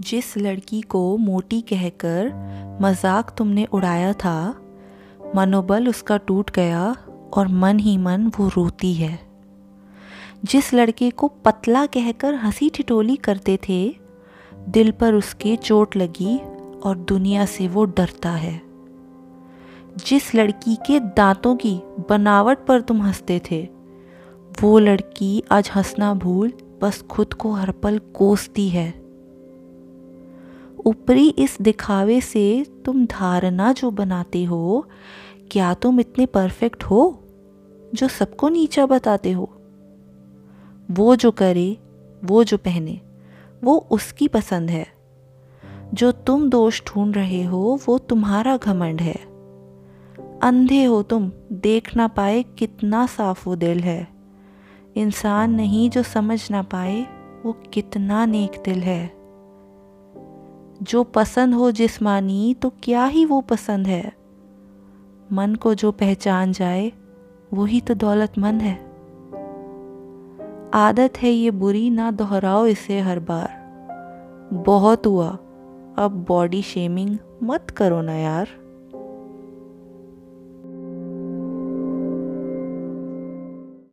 जिस लड़की को मोटी कहकर मज़ाक तुमने उड़ाया था, मनोबल उसका टूट गया और मन ही मन वो रोती है। जिस लड़के को पतला कहकर हँसी ठिठोली करते थे, दिल पर उसके चोट लगी और दुनिया से वो डरता है। जिस लड़की के दांतों की बनावट पर तुम हँसते थे वो लड़की आज हंसना भूल बस खुद को हर पल कोसती है। ऊपरी इस दिखावे से तुम धारणा जो बनाते हो, क्या तुम इतने परफेक्ट हो जो सबको नीचा बताते हो? वो जो करे, वो जो पहने, वो उसकी पसंद है। जो तुम दोष ढूंढ रहे हो, वो तुम्हारा घमंड है। अंधे हो तुम, देख ना पाए कितना साफ़ वो दिल है। इंसान नहीं जो समझ ना पाए, वो कितना नेक दिल है। जो पसंद हो जिस्मानी तो क्या ही वो पसंद है? मन को जो पहचान जाए, वो ही तो दौलतमंद है। आदत है ये बुरी, ना दोहराओ इसे हर बार। बहुत हुआ, अब बॉडी शेमिंग मत करो ना यार।